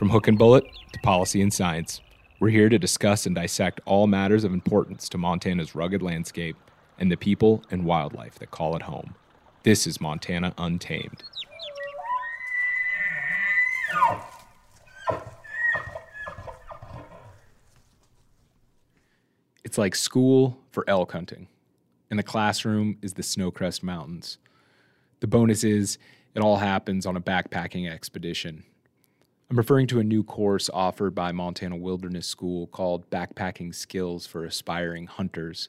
From hook and bullet to policy and science, we're here to discuss and dissect all matters of importance to Montana's rugged landscape and the people and wildlife that call it home. This is Montana Untamed. It's like school for elk hunting, and the classroom is the Snowcrest Mountains. The bonus is it all happens on a backpacking expedition. I'm referring to a new course offered by Montana Wilderness School called Backpacking Skills for Aspiring Hunters.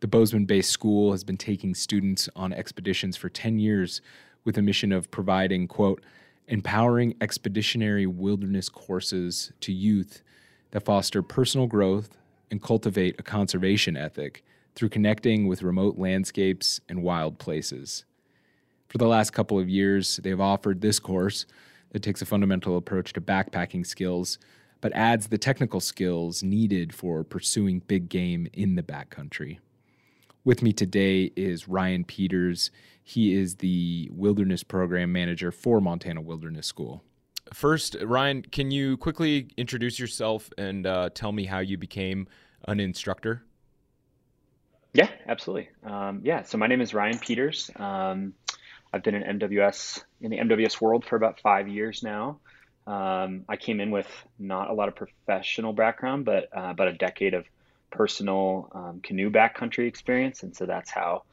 The Bozeman based school has been taking students on expeditions for 10 years with a mission of providing, quote, empowering expeditionary wilderness courses to youth that foster personal growth and cultivate a conservation ethic through connecting with remote landscapes and wild places. For the last couple of years, they've offered this course that takes a fundamental approach to backpacking skills, but adds the technical skills needed for pursuing big game in the backcountry. With me today is Ryan Peters. He is the Wilderness Program Manager for Montana Wilderness School. First, Ryan, can you quickly introduce yourself and uh, tell me how you became an instructor? Yeah, absolutely. Um, yeah, so my name is Ryan Peters. Um, I've been in MWS in the MWS world for about five years now. Um, I came in with not a lot of professional background, but uh, about a decade of personal um, canoe backcountry experience, and so that's how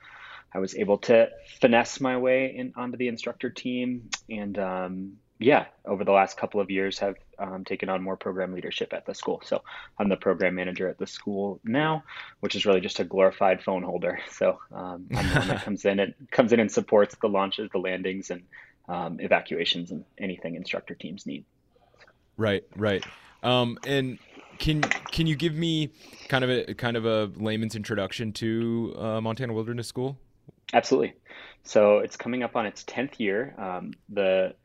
I was able to finesse my way in onto the instructor team. And um, yeah, over the last couple of years, have um, taken on more program leadership at the school. So I'm the program manager at the school now, which is really just a glorified phone holder. So um, I'm the one that comes in and comes in and supports the launches, the landings, and um, evacuations, and anything instructor teams need. Right, right. Um, and can can you give me kind of a kind of a layman's introduction to uh, Montana Wilderness School? Absolutely. So it's coming up on its tenth year. Um, the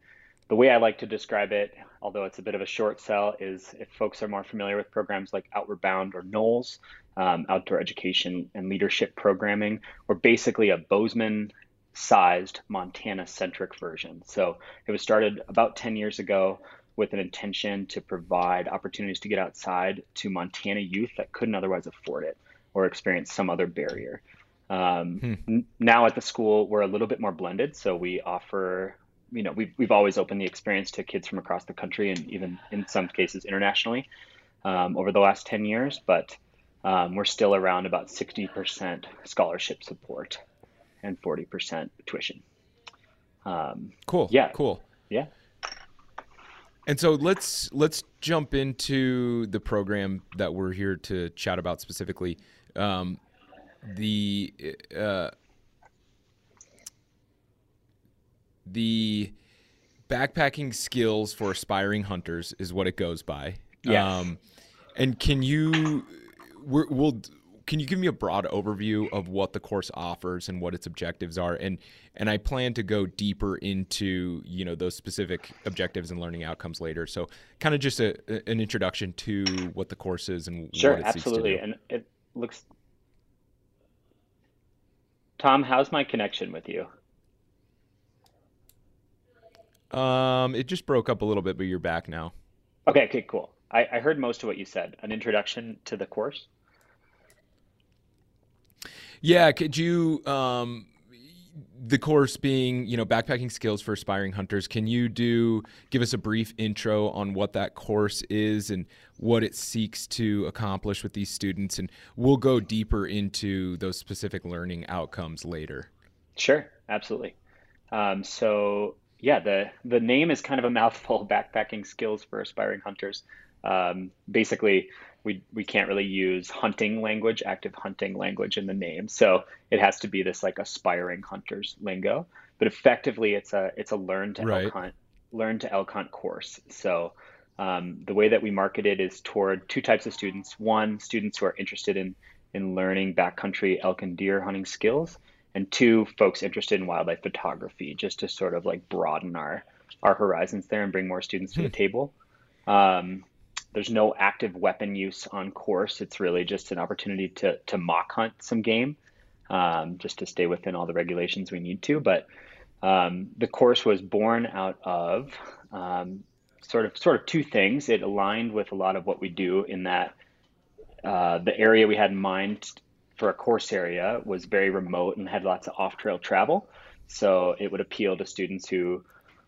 the way I like to describe it, although it's a bit of a short sell, is if folks are more familiar with programs like Outward Bound or NOLS, um, outdoor education and leadership programming, we're basically a Bozeman sized Montana centric version. So it was started about 10 years ago with an intention to provide opportunities to get outside to Montana youth that couldn't otherwise afford it or experience some other barrier. Um, hmm. n- now at the school, we're a little bit more blended. So we offer, you know, we've, we've always opened the experience to kids from across the country and even in some cases internationally um, over the last 10 years. But um, we're still around about 60% scholarship support and 40% tuition. Um, cool. Yeah. Cool. Yeah. And so let's let's jump into the program that we're here to chat about specifically. Um, the uh, the backpacking skills for aspiring hunters is what it goes by. Yes. Um, and can you we will can you give me a broad overview of what the course offers and what its objectives are? And and I plan to go deeper into you know those specific objectives and learning outcomes later. So kind of just a, an introduction to what the course is and sure absolutely. and it looks Tom how's my connection with you um it just broke up a little bit but you're back now okay okay cool I, I heard most of what you said an introduction to the course yeah, could you um the course being, you know, backpacking skills for aspiring hunters. Can you do give us a brief intro on what that course is and what it seeks to accomplish with these students and we'll go deeper into those specific learning outcomes later. Sure, absolutely. Um, so yeah, the the name is kind of a mouthful. Backpacking skills for aspiring hunters. Um, basically, we we can't really use hunting language, active hunting language in the name. So it has to be this like aspiring hunters lingo. But effectively, it's a it's a learn to right. elk hunt learn to elk hunt course. So um, the way that we market it is toward two types of students. One, students who are interested in in learning backcountry elk and deer hunting skills, and two, folks interested in wildlife photography, just to sort of like broaden our our horizons there and bring more students to the hmm. table. Um, there's no active weapon use on course. It's really just an opportunity to to mock hunt some game, um, just to stay within all the regulations we need to. But um, the course was born out of um, sort of sort of two things. It aligned with a lot of what we do in that uh, the area we had in mind for a course area was very remote and had lots of off-trail travel. So it would appeal to students who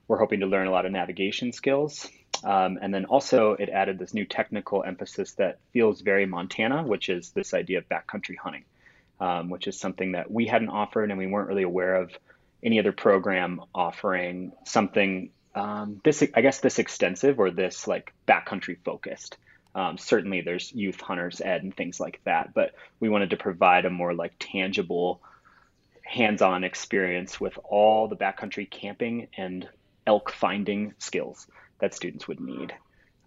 were hoping to learn a lot of navigation skills. Um, and then also it added this new technical emphasis that feels very Montana, which is this idea of backcountry hunting, um, which is something that we hadn't offered and we weren't really aware of any other program offering something um, this I guess this extensive or this like backcountry focused. Um, certainly, there's youth hunters ed and things like that, but we wanted to provide a more like tangible, hands-on experience with all the backcountry camping and elk finding skills that students would need.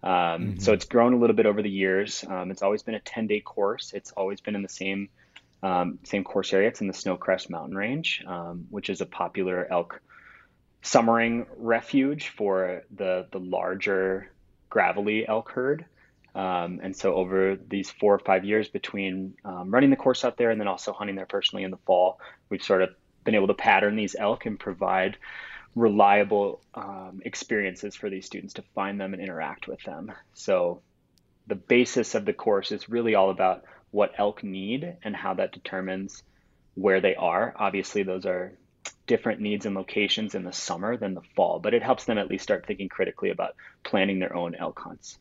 Um, mm-hmm. So it's grown a little bit over the years. Um, it's always been a 10-day course. It's always been in the same um, same course area. It's in the Snowcrest Mountain Range, um, which is a popular elk summering refuge for the the larger gravelly elk herd. Um, and so over these four or five years between um, running the course out there and then also hunting there personally in the fall, we've sort of been able to pattern these elk and provide reliable um, experiences for these students to find them and interact with them. So the basis of the course is really all about what elk need and how that determines where they are. Obviously, those are different needs and locations in the summer than the fall, but it helps them at least start thinking critically about planning their own elk hunts.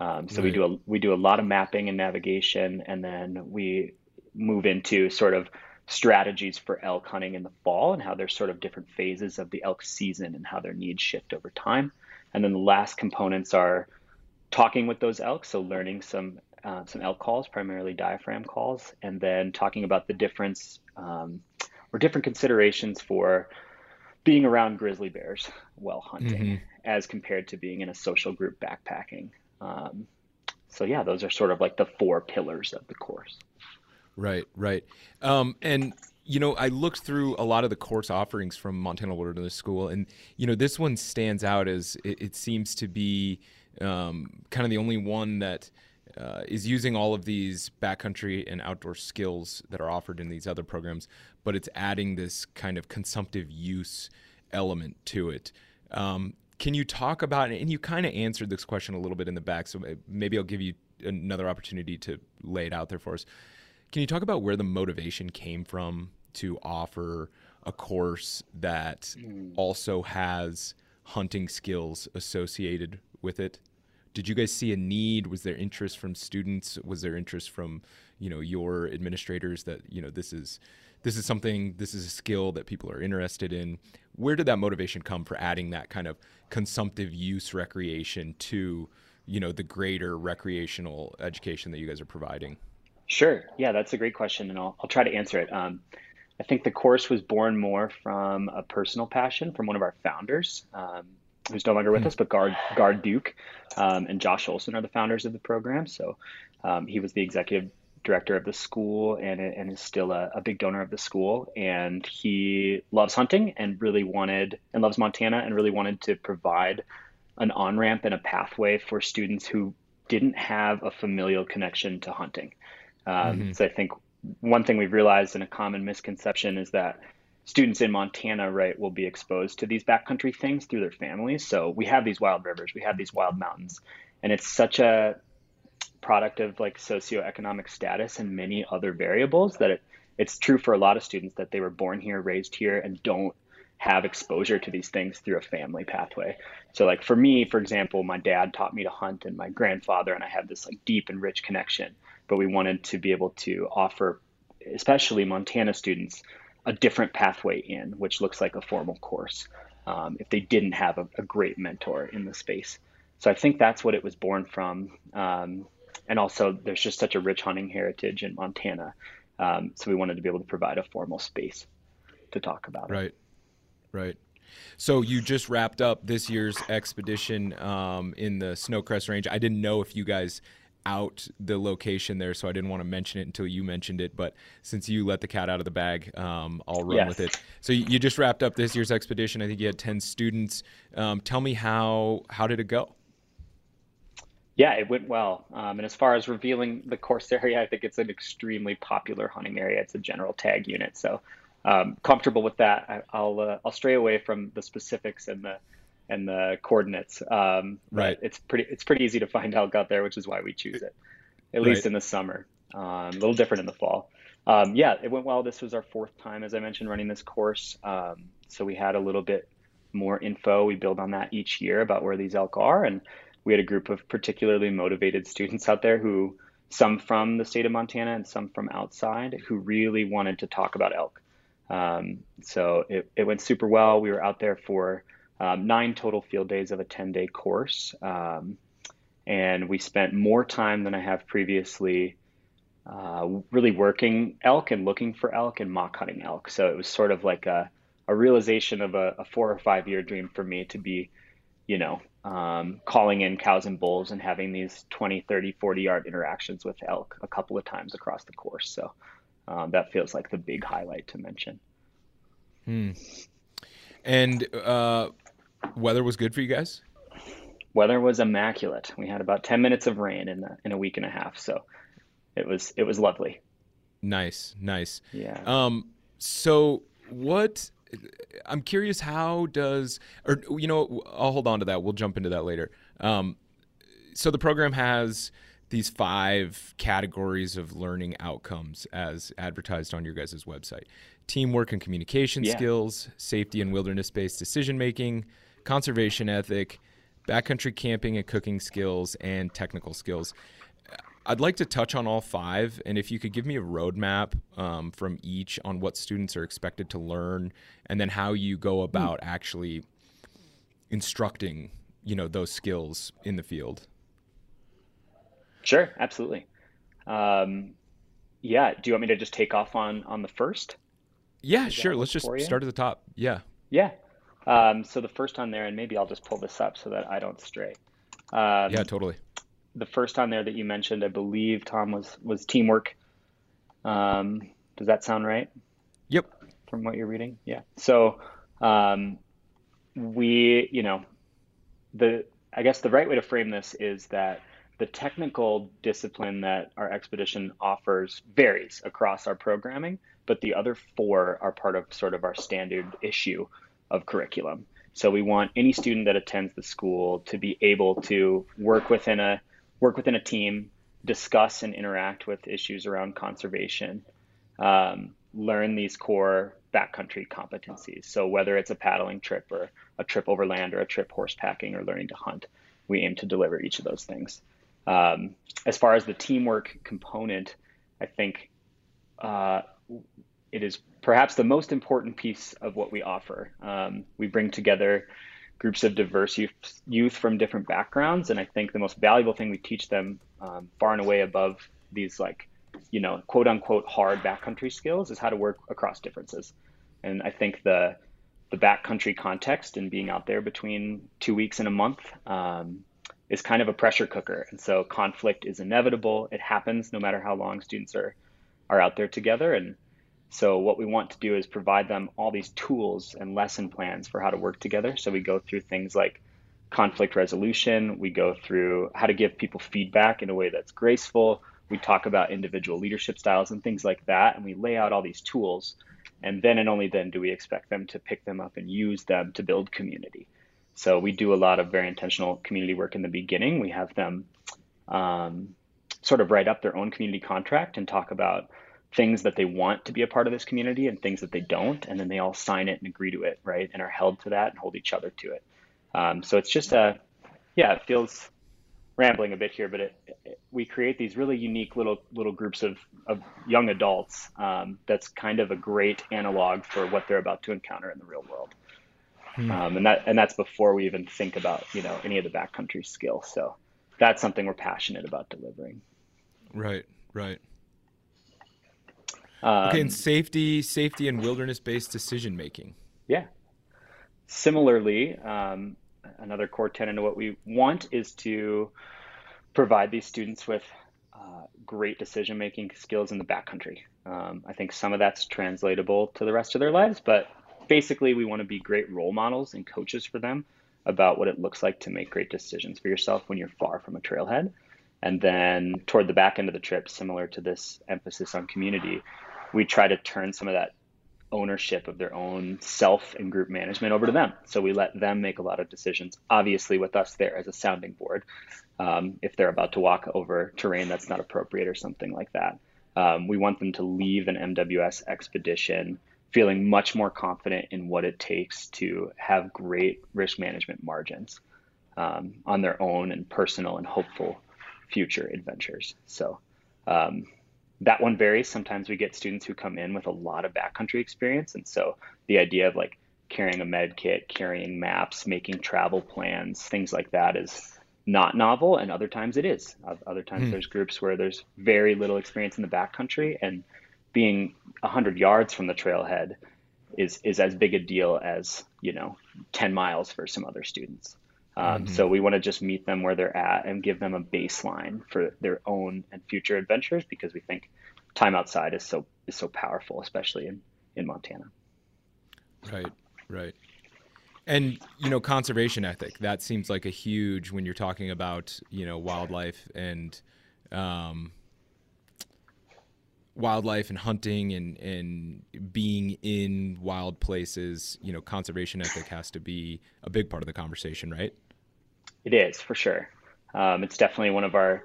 Um, so right. we do a we do a lot of mapping and navigation, and then we move into sort of strategies for elk hunting in the fall and how there's sort of different phases of the elk season and how their needs shift over time. And then the last components are talking with those elk, so learning some uh, some elk calls, primarily diaphragm calls, and then talking about the difference um, or different considerations for being around grizzly bears while hunting mm-hmm. as compared to being in a social group backpacking. Um, so yeah, those are sort of like the four pillars of the course. Right, right. Um, and you know, I looked through a lot of the course offerings from Montana Wilderness School, and you know, this one stands out as it, it seems to be um, kind of the only one that uh, is using all of these backcountry and outdoor skills that are offered in these other programs, but it's adding this kind of consumptive use element to it. Um, can you talk about and you kind of answered this question a little bit in the back, so maybe I'll give you another opportunity to lay it out there for us. Can you talk about where the motivation came from to offer a course that mm. also has hunting skills associated with it? did you guys see a need? Was there interest from students? Was there interest from you know your administrators that you know this is this is something this is a skill that people are interested in? Where did that motivation come for adding that kind of consumptive use recreation to you know the greater recreational education that you guys are providing? Sure. Yeah, that's a great question, and I'll, I'll try to answer it. Um, I think the course was born more from a personal passion from one of our founders. Um, who's no longer with mm us, but Gard, Gard Duke um, and Josh Olson are the founders of the program. So um, he was the executive director of the school and, and is still a, a, big donor of the school. And he loves hunting and really wanted, and loves Montana and really wanted to provide an on ramp and a pathway for students who didn't have a familial connection to hunting. Um, mm-hmm. So I think one thing we've realized and a common misconception is that students in Montana, right, will be exposed to these backcountry things through their families. So we have these wild rivers, we have these wild mountains, and it's such a product of like socioeconomic status and many other variables that it, it's true for a lot of students that they were born here, raised here, and don't have exposure to these things through a family pathway. So like for me, for example, my dad taught me to hunt and my grandfather and I have this like deep and rich connection, but we wanted to be able to offer especially Montana students a different pathway in, which looks like a formal course, um, if they didn't have a, a, great mentor in the space. So I think that's what it was born from. Um, and also, there's just such a rich hunting heritage in Montana. Um, so we wanted to be able to provide a formal space to talk about right. it. Right, right. So you just wrapped up this year's expedition um, in the Snowcrest Range. I didn't know if you guys out the location there, so I didn't want to mention it until you mentioned it. But since you let the cat out of the bag, um, I'll run yes. with it. So you just wrapped up this year's expedition. I think you had ten students. Um, tell me how how did it go? Yeah, it went well. Um, and as far as revealing the course area, I think it's an extremely popular hunting area. It's a general tag unit, so um, comfortable with that. I, will uh, I'll stray away from the specifics and the and the coordinates. Um, right. It's pretty it's pretty easy to find elk out there, which is why we choose it, at right. least in the summer. Um, a little different in the fall. Um, yeah, it went well. This was our fourth time, as I mentioned, running this course. Um, so we had a little bit more info. We build on that each year about where these elk are, and we had a group of particularly motivated students out there who some from the state of Montana and some from outside who really wanted to talk about elk. Um, so it, it went super well. We were out there for um, nine total field days of a 10 day course. Um, and we spent more time than I have previously uh, really working elk and looking for elk and mock hunting elk. So it was sort of like a, a realization of a, a four or five year dream for me to be, you know, um, calling in cows and bulls and having these 20, 30, 40 yard interactions with elk a couple of times across the course. So um, that feels like the big highlight to mention. Hmm. And uh, weather was good for you guys? Weather was immaculate. We had about 10 minutes of rain in, the, in a week and a half. So it was, it was lovely. Nice, nice. Yeah. Um, so what I'm curious how does or you know I'll hold on to that. We'll jump into that later. Um, so the program has these five categories of learning outcomes as advertised on your guys' website: teamwork and communication yeah. skills, safety and wilderness-based decision making, conservation ethic, backcountry camping and cooking skills, and technical skills. I'd like to touch on all five, and if you could give me a roadmap um, from each on what students are expected to learn, and then how you go hmm. about mm. actually instructing, you know, those skills in the field. Sure, absolutely. Um, yeah, do you want me to just take off on on the first? Yeah, Is sure. Let's just start at the top. Yeah. Yeah. Um, so the first on there, and maybe I'll just pull this up so that I don't stray. Um, yeah, totally the first on there that you mentioned, I believe Tom was was teamwork. Um, does that sound right? Yep. From what you're reading, yeah. So um, we, you know, the I guess the right way to frame this is that the technical discipline that our expedition offers varies across our programming, but the other four are part of sort of our standard issue of curriculum. So we want any student that attends the school to be able to work within a work within a team, discuss and interact with issues around conservation, um, learn these core backcountry competencies. So whether it's a paddling trip or a trip overland or a trip horsepacking or learning to hunt, we aim to deliver each of those things. Um, as far as the teamwork component, I think uh, it is perhaps the most important piece of what we offer. Um, we bring together groups of diverse youth, youth from different backgrounds. And I think the most valuable thing we teach them um, far and away above these like, you know, quote unquote hard backcountry skills is how to work across differences. And I think the the backcountry context and being out there between two weeks and a month um, is kind of a pressure cooker. And so conflict is inevitable. It happens no matter how long students are are out there together. And so what we want to do is provide them all these tools and lesson plans for how to work together. So we go through things like conflict resolution, we go through how to give people feedback in a way that's graceful, we talk about individual leadership styles and things like that, and we lay out all these tools. And then and only then do we expect them to pick them up and use them to build community. So we do a lot of very intentional community work in the beginning. We have them um, sort of write up their own community contract and talk about things that they want to be a part of this community and things that they don't, and then they all sign it and agree to it, right? And are held to that and hold each other to it. Um, so it's just a, yeah, it feels rambling a bit here, but it, it, we create these really unique little little groups of, of young adults. Um, that's kind of a great analog for what they're about to encounter in the real world. Hmm. Um, and that and that's before we even think about you know any of the backcountry skills. So that's something we're passionate about delivering. Right, right. Um, okay, and safety, safety, and wilderness-based decision making. Yeah. Similarly, um, another core tenet of what we want is to provide these students with uh, great decision making skills in the backcountry. Um, I think some of that's translatable to the rest of their lives, but basically, we want to be great role models and coaches for them about what it looks like to make great decisions for yourself when you're far from a trailhead. And then toward the back end of the trip, similar to this emphasis on community, we try to turn some of that ownership of their own self and group management over to them. So we let them make a lot of decisions, obviously, with us there as a sounding board. Um, if they're about to walk over terrain that's not appropriate or something like that, um, we want them to leave an MWS expedition feeling much more confident in what it takes to have great risk management margins um, on their own and personal and hopeful future adventures. So um, that one varies. Sometimes we get students who come in with a lot of backcountry experience. And so the idea of like carrying a med kit, carrying maps, making travel plans, things like that is not novel. And other times it is. Other times mm. there's groups where there's very little experience in the backcountry and being 100 yards from the trailhead is, is as big a deal as, you know, 10 miles for some other students. Um, mm-hmm. So we want to just meet them where they're at and give them a baseline for their own and future adventures because we think time outside is so is so powerful, especially in in Montana. Right, right. And you know, conservation ethic that seems like a huge when you're talking about you know wildlife and um, wildlife and hunting and and being in wild places. You know, conservation ethic has to be a big part of the conversation, right? It is for sure. Um, it's definitely one of our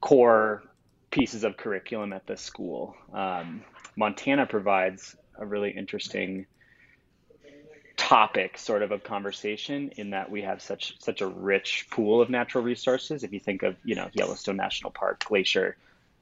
core pieces of curriculum at the school. Um, Montana provides a really interesting topic sort of of conversation in that we have such such a rich pool of natural resources if you think of you know Yellowstone National Park glacier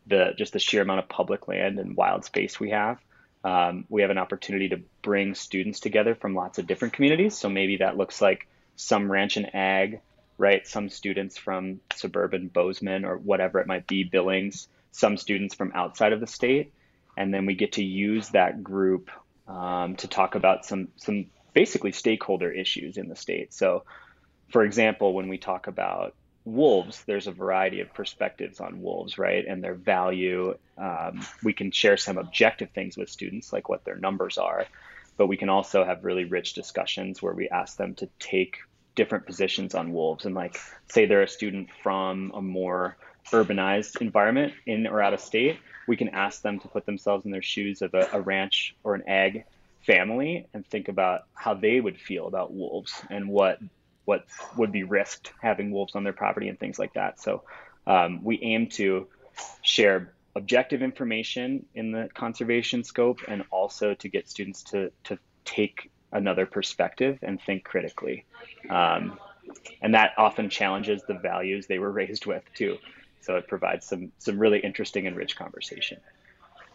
the just the sheer amount of public land and wild space we have um, we have an opportunity to bring students together from lots of different communities so maybe that looks like some ranch and ag, right? Some students from suburban Bozeman or whatever it might be, Billings, some students from outside of the state. And then we get to use that group um, to talk about some, some basically stakeholder issues in the state. So, for example, when we talk about wolves, there's a variety of perspectives on wolves, right? And their value. Um, we can share some objective things with students, like what their numbers are but we can also have really rich discussions where we ask them to take different positions on wolves and like say they're a student from a more urbanized environment in or out of state we can ask them to put themselves in their shoes of a, a ranch or an ag family and think about how they would feel about wolves and what what would be risked having wolves on their property and things like that. So um, we aim to share objective information in the conservation scope and also to get students to, to take another perspective and think critically. Um, and that often challenges the values they were raised with too. So it provides some some really interesting and rich conversation.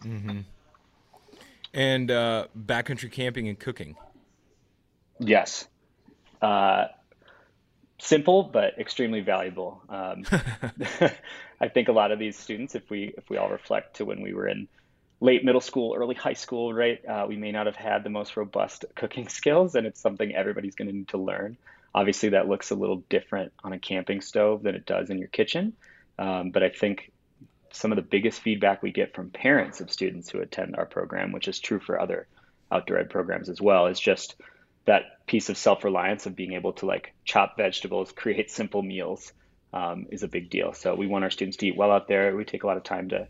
Mm-hmm. And uh, backcountry camping and cooking. Yes. Uh, simple but extremely valuable. Um, I think a lot of these students, if we if we all reflect to when we were in late middle school, early high school, right, uh, we may not have had the most robust cooking skills, and it's something everybody's going to need to learn. Obviously, that looks a little different on a camping stove than it does in your kitchen, um, but I think some of the biggest feedback we get from parents of students who attend our program, which is true for other outdoor ed programs as well, is just that piece of self-reliance of being able to like chop vegetables, create simple meals um, is a big deal. So we want our students to eat well out there. We take a lot of time to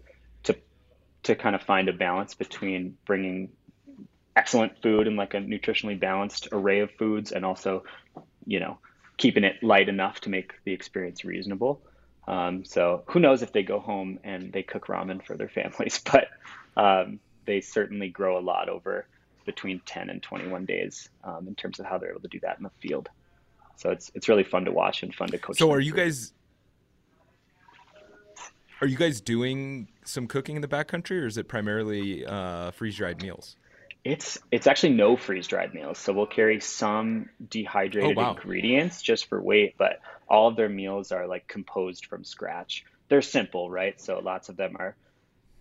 to kind of find a balance between bringing excellent food and like a nutritionally balanced array of foods, and also, you know, keeping it light enough to make the experience reasonable. Um, so who knows if they go home and they cook ramen for their families, but um, they certainly grow a lot over between 10 and 21 days um, in terms of how they're able to do that in the field. So it's it's really fun to watch and fun to coach. So are you guys are you guys doing some cooking in the backcountry, or is it primarily uh, freeze dried meals? It's it's actually no freeze dried meals. So we'll carry some dehydrated oh, wow. ingredients just for weight, but all of their meals are like composed from scratch. They're simple, right? So lots of them are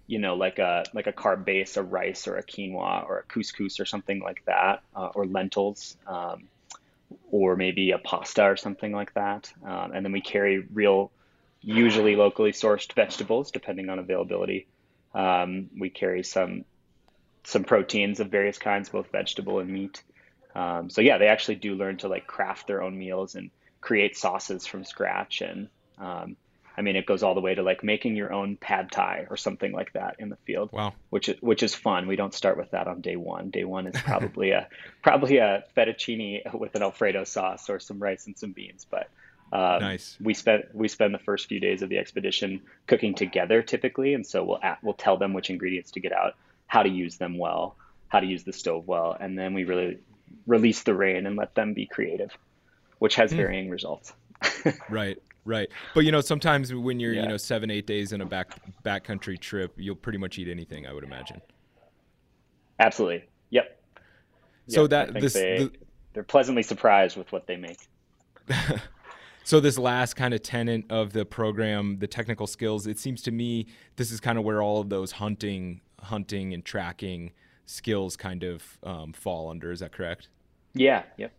you know, like a like a carb base, a rice or a quinoa or a couscous or something like that, uh, or lentils, um, or maybe a pasta or something like that. Um, and then we carry real, usually locally sourced vegetables, depending on availability. Um, we carry some some proteins of various kinds, both vegetable and meat. Um, so yeah, they actually do learn to like craft their own meals and create sauces from scratch and um, I mean, it goes all the way to like making your own pad thai or something like that in the field. Wow. Which is which is fun. We don't start with that on day one. Day one is probably a probably a fettuccine with an Alfredo sauce or some rice and some beans. But um, nice. We spend we spend the first few days of the expedition cooking together typically, and so we'll we'll tell them which ingredients to get out, how to use them well, how to use the stove well, and then we really release the rein and let them be creative, which has mm. varying results. right. Right. But you know, sometimes when you're, yeah. you know, seven, eight days in a back backcountry trip, you'll pretty much eat anything, I would imagine. Absolutely. Yep. So yep. that this they, the... they're pleasantly surprised with what they make. so this last kind of tenant of the program, the technical skills, it seems to me this is kind of where all of those hunting, hunting and tracking skills kind of um, fall under. Is that correct? Yeah. Yep.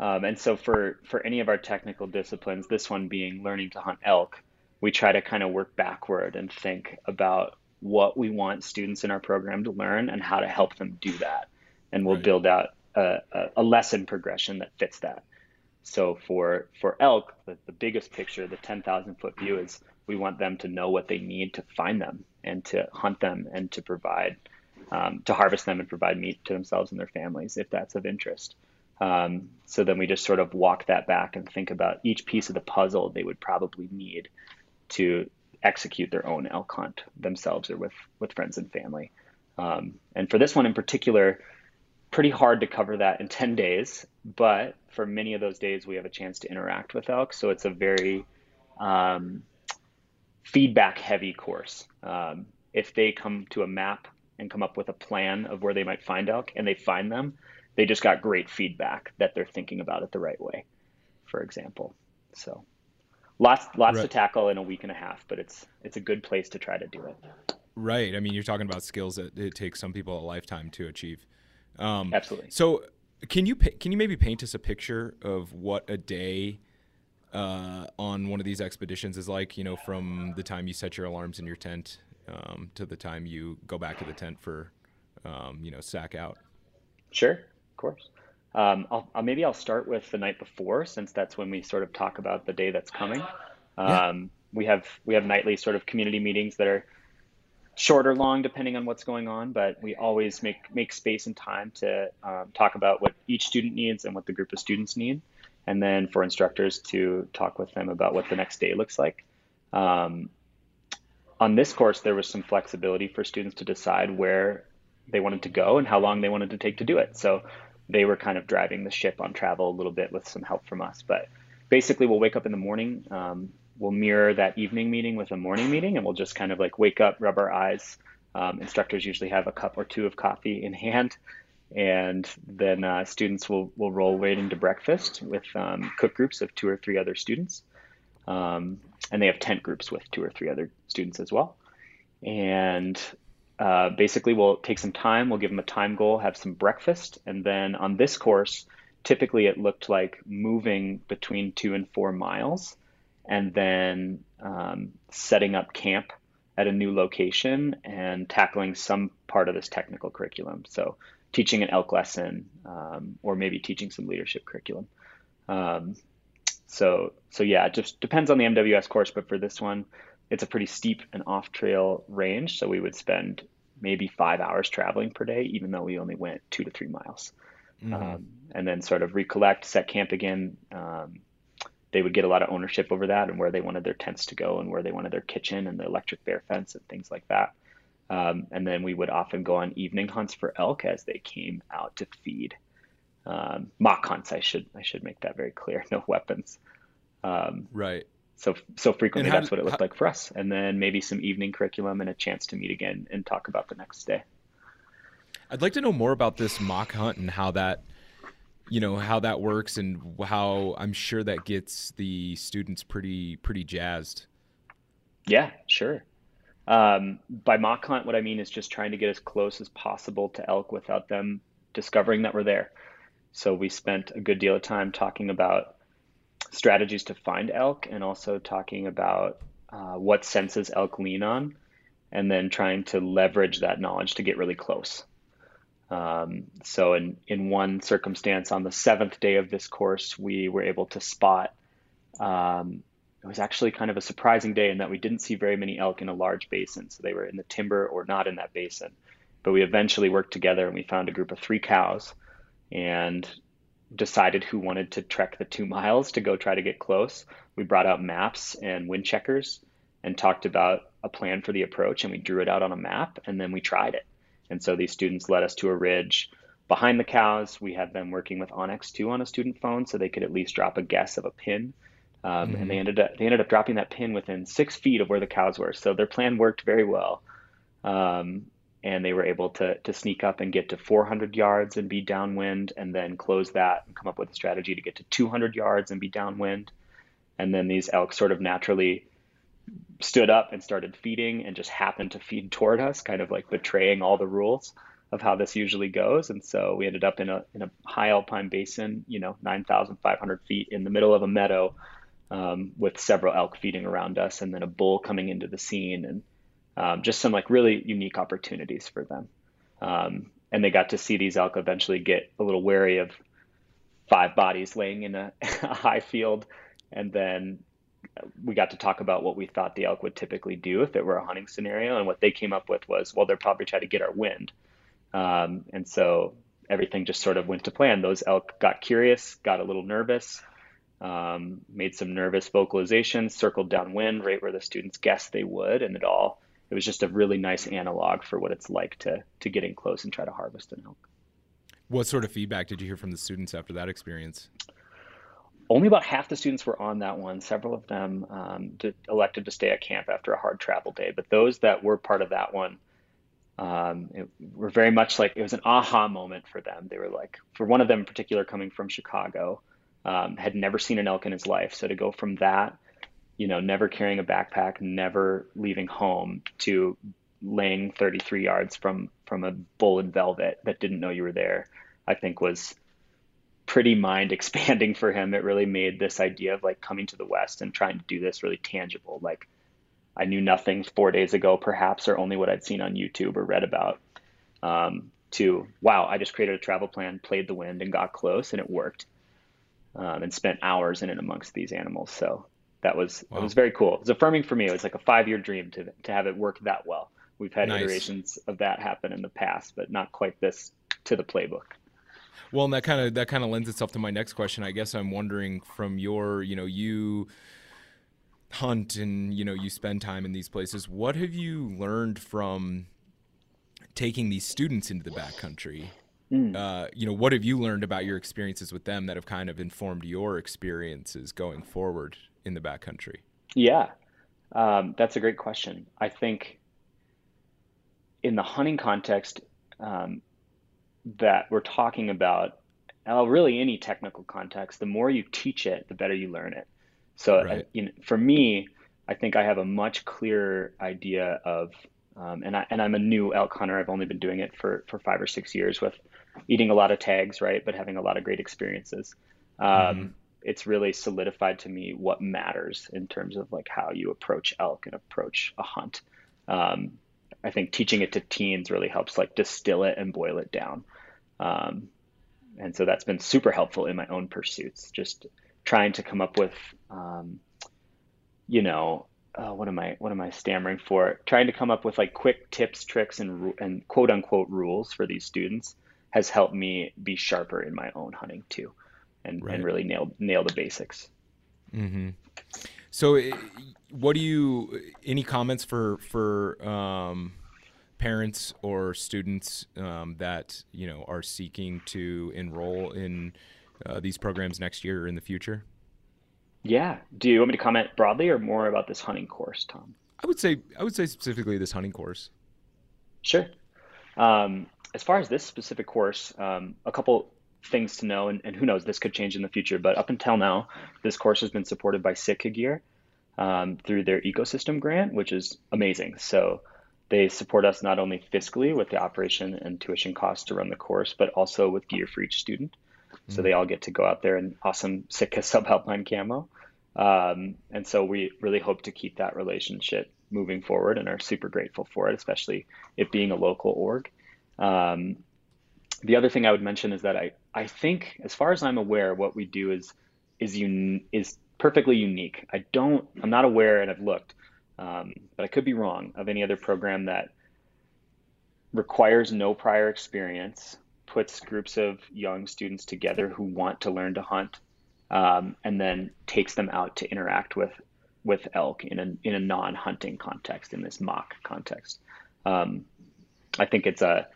Um, and so for for any of our technical disciplines, this one being learning to hunt elk, we try to kind of work backward and think about what we want students in our program to learn and how to help them do that. And we'll right. build out a, a, lesson progression that fits that. So for for elk, the, the biggest picture, the 10,000 foot view is we want them to know what they need to find them and to hunt them and to provide, um, to harvest them and provide meat to themselves and their families if that's of interest. Um, so then we just sort of walk that back and think about each piece of the puzzle they would probably need to execute their own elk hunt themselves or with, with friends and family. Um, and for this one in particular, pretty hard to cover that in 10 days, but for many of those days, we have a chance to interact with elk. So it's a very um, feedback heavy course. Um, if they come to a map and come up with a plan of where they might find elk and they find them, they just got great feedback that they're thinking about it the right way, for example. So lots lots right. to tackle in a week and a half, but it's it's a good place to try to do it. Right. I mean, you're talking about skills that it takes some people a lifetime to achieve. Um, Absolutely. So, can you can you maybe paint us a picture of what a day uh, on one of these expeditions is like? You know, from the time you set your alarms in your tent um, to the time you go back to the tent for, um, you know, sack out. Sure of course. Um, I'll, I'll, maybe I'll start with the night before, since that's when we sort of talk about the day that's coming. Um, We have we have nightly sort of community meetings that are short or long, depending on what's going on. But we always make make space and time to um, talk about what each student needs and what the group of students need, and then for instructors to talk with them about what the next day looks like. Um, on this course, there was some flexibility for students to decide where they wanted to go and how long they wanted to take to do it. So they were kind of driving the ship on travel a little bit with some help from us. But basically, we'll wake up in the morning. Um, we'll mirror that evening meeting with a morning meeting, and we'll just kind of like wake up, rub our eyes. Um, instructors usually have a cup or two of coffee in hand, and then uh, students will will roll right into breakfast with um, cook groups of two or three other students, um, and they have tent groups with two or three other students as well. And uh, basically we'll take some time, we'll give them a time goal, have some breakfast, and then on this course, typically it looked like moving between two and four miles and then um, setting up camp at a new location and tackling some part of this technical curriculum. So teaching an elk lesson um, or maybe teaching some leadership curriculum. Um, so, so yeah, it just depends on the MWS course, but for this one, it's a pretty steep and off trail range. So we would spend maybe five hours traveling per day, even though we only went two to three miles. Mm-hmm. Um, and then sort of recollect, set camp again. Um, they would get a lot of ownership over that and where they wanted their tents to go and where they wanted their kitchen and the electric bear fence and things like that. Um, and then we would often go on evening hunts for elk as they came out to feed. Um, mock hunts, I should I should make that very clear. No weapons. Um, right so so frequently that's what it looked how, like for us and then maybe some evening curriculum and a chance to meet again and talk about the next day i'd like to know more about this mock hunt and how that you know how that works and how i'm sure that gets the students pretty pretty jazzed. Yeah sure. Um, by mock hunt what i mean is just trying to get as close as possible to elk without them discovering that we're there. So we spent a good deal of time talking about strategies to find elk and also talking about uh, what senses elk lean on and then trying to leverage that knowledge to get really close. Um, so in, in one circumstance on the seventh day of this course, we were able to spot um, it was actually kind of a surprising day in that we didn't see very many elk in a large basin. So they were in the timber or not in that basin. But we eventually worked together and we found a group of three cows and decided who wanted to trek the two miles to go try to get close. We brought out maps and wind checkers and talked about a plan for the approach and we drew it out on a map and then we tried it. And so these students led us to a ridge behind the cows. We had them working with onX 2 on a student phone so they could at least drop a guess of a pin. Um, mm-hmm. And they ended up they ended up dropping that pin within six feet of where the cows were. So their plan worked very well. Um, and they were able to to sneak up and get to 400 yards and be downwind, and then close that and come up with a strategy to get to 200 yards and be downwind. And then these elk sort of naturally stood up and started feeding and just happened to feed toward us, kind of like betraying all the rules of how this usually goes. And so we ended up in a in a high alpine basin, you know, 9,500 feet in the middle of a meadow, um, with several elk feeding around us, and then a bull coming into the scene, and um, just some like really unique opportunities for them. Um, and they got to see these elk eventually get a little wary of five bodies laying in a, a high field, and then we got to talk about what we thought the elk would typically do if it were a hunting scenario. And what they came up with was, well, they're probably trying to get our wind. Um, and so everything just sort of went to plan. Those elk got curious, got a little nervous, um, made some nervous vocalizations, circled downwind right where the students guessed they would, and it all it was just a really nice analog for what it's like to to get in close and try to harvest an elk. What sort of feedback did you hear from the students after that experience? Only about half the students were on that one. Several of them um, elected to stay at camp after a hard travel day, but those that were part of that one um, it, were very much like it was an aha moment for them. They were like, for one of them in particular, coming from Chicago, um, had never seen an elk in his life. So to go from that, you know, never carrying a backpack, never leaving home, to laying 33 yards from from a bull in velvet that didn't know you were there, I think was pretty mind expanding for him. It really made this idea of like coming to the West and trying to do this really tangible. Like I knew nothing four days ago, perhaps, or only what I'd seen on YouTube or read about. Um, to wow, I just created a travel plan, played the wind, and got close, and it worked. Um, and spent hours in it amongst these animals. So that was wow. it was very cool. It was affirming for me. It was like a five year dream to to have it work that well. We've had nice. iterations of that happen in the past, but not quite this to the playbook. Well, and that kind of that kind of lends itself to my next question. I guess I'm wondering from your, you know, you hunt and you know you spend time in these places. What have you learned from taking these students into the backcountry? Mm. Uh, you know, what have you learned about your experiences with them that have kind of informed your experiences going forward in the backcountry? Yeah, um, that's a great question. I think in the hunting context, um, that we're talking about, uh, really any technical context, the more you teach it, the better you learn it. So, right. you know, for me, I think I have a much clearer idea of, um, and I and I'm a new elk hunter. I've only been doing it for for five or six years with eating a lot of tags, right, but having a lot of great experiences. Um, mm-hmm. It's really solidified to me what matters in terms of like how you approach elk and approach a hunt. Um, I think teaching it to teens really helps like distill it and boil it down. Um, and so that's been super helpful in my own pursuits, just trying to come up with, um, you know, uh, what am I what am I stammering for? Trying to come up with like quick tips, tricks, and and quote unquote rules for these students has helped me be sharper in my own hunting too, and right. and really nail nail the basics. Mm-hmm. So, eh, what do you? Any comments for for um, parents or students um, that you know are seeking to enroll in uh, these programs next year or in the future? Yeah. Do you want me to comment broadly or more about this hunting course, Tom? I would say I would say specifically this hunting course. Sure. Um, as far as this specific course, um, a couple things to know, and, and, who knows, this could change in the future. But up until now, this course has been supported by Sitka Gear um, through their ecosystem grant, which is amazing. So they support us not only fiscally with the operation and tuition costs to run the course, but also with gear for each student. Mm-hmm. So they all get to go out there in awesome Sitka subalpine camo. Um, and so we really hope to keep that relationship moving forward and are super grateful for it, especially it being a local org. Um, the other thing I would mention is that I, I think, as far as I'm aware, what we do is is un- is perfectly unique. I don't, I'm not aware, and I've looked, um, but I could be wrong, of any other program that requires no prior experience, puts groups of young students together who want to learn to hunt, um, and then takes them out to interact with with elk in a in a non-hunting context, in this mock context. Um, I think it's a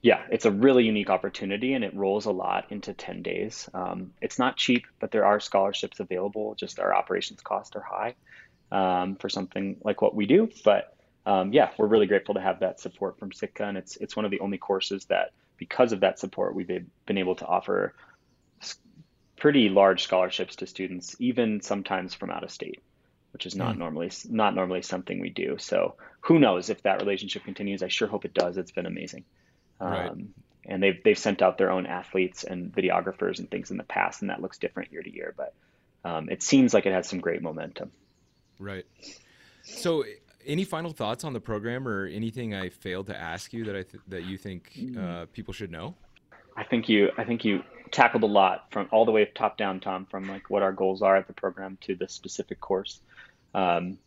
yeah, it's a really unique opportunity and it rolls a lot into 10 days. Um, it's not cheap, but there are scholarships available. Just our operations costs are high um, for something like what we do. But um, yeah, we're really grateful to have that support from Sitka. And it's, it's one of the only courses that, because of that support, we've been able to offer pretty large scholarships to students, even sometimes from out of state, which is not mm. normally not normally something we do. So who knows if that relationship continues? I sure hope it does. It's been amazing. Right. Um, and they've they've sent out their own athletes and videographers and things in the past, and that looks different year to year. But um, it seems like it has some great momentum. Right. So, any final thoughts on the program, or anything I failed to ask you that I th- that you think mm. uh, people should know? I think you I think you tackled a lot from all the way top down, Tom, from like what our goals are at the program to the specific course. Um,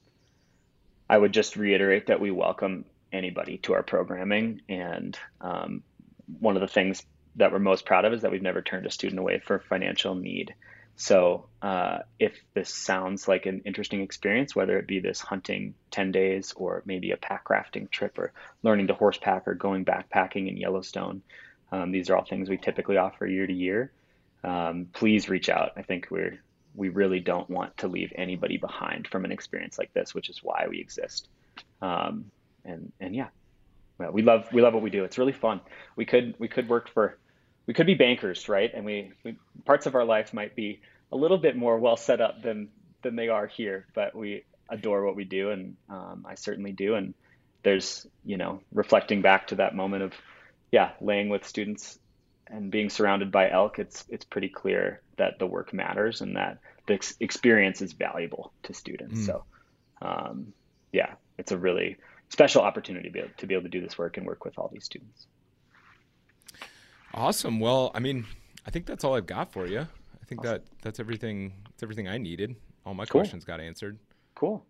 I would just reiterate that we welcome anybody to our programming. And um, one of the things that we're most proud of is that we've never turned a student away for financial need. So uh, if this sounds like an interesting experience, whether it be this hunting 10 days or maybe a pack rafting trip or learning to horseback or going backpacking in Yellowstone, um, these are all things we typically offer year to year. Um, please reach out. I think we're we really don't want to leave anybody behind from an experience like this, which is why we exist. Um, and and yeah, well, we love we love what we do. It's really fun. We could we could work for we could be bankers, right? And we, we parts of our life might be a little bit more well set up than than they are here, but we adore what we do, and um, I certainly do. And there's you know reflecting back to that moment of yeah laying with students and being surrounded by elk, it's it's pretty clear that the work matters and that the ex- experience is valuable to students. Mm. So um, yeah, it's a really special opportunity to be, able, to be able to do this work and work with all these students. Awesome. Well, I mean, I think that's all I've got for you. I think awesome. that that's everything. That's everything I needed. All my cool. questions got answered. Cool.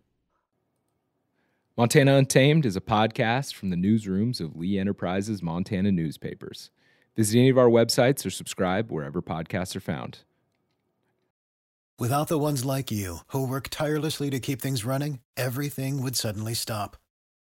Montana Untamed is a podcast from the newsrooms of Lee Enterprises Montana newspapers. Visit any of our websites or subscribe wherever podcasts are found. Without the ones like you, who work tirelessly to keep things running, everything would suddenly stop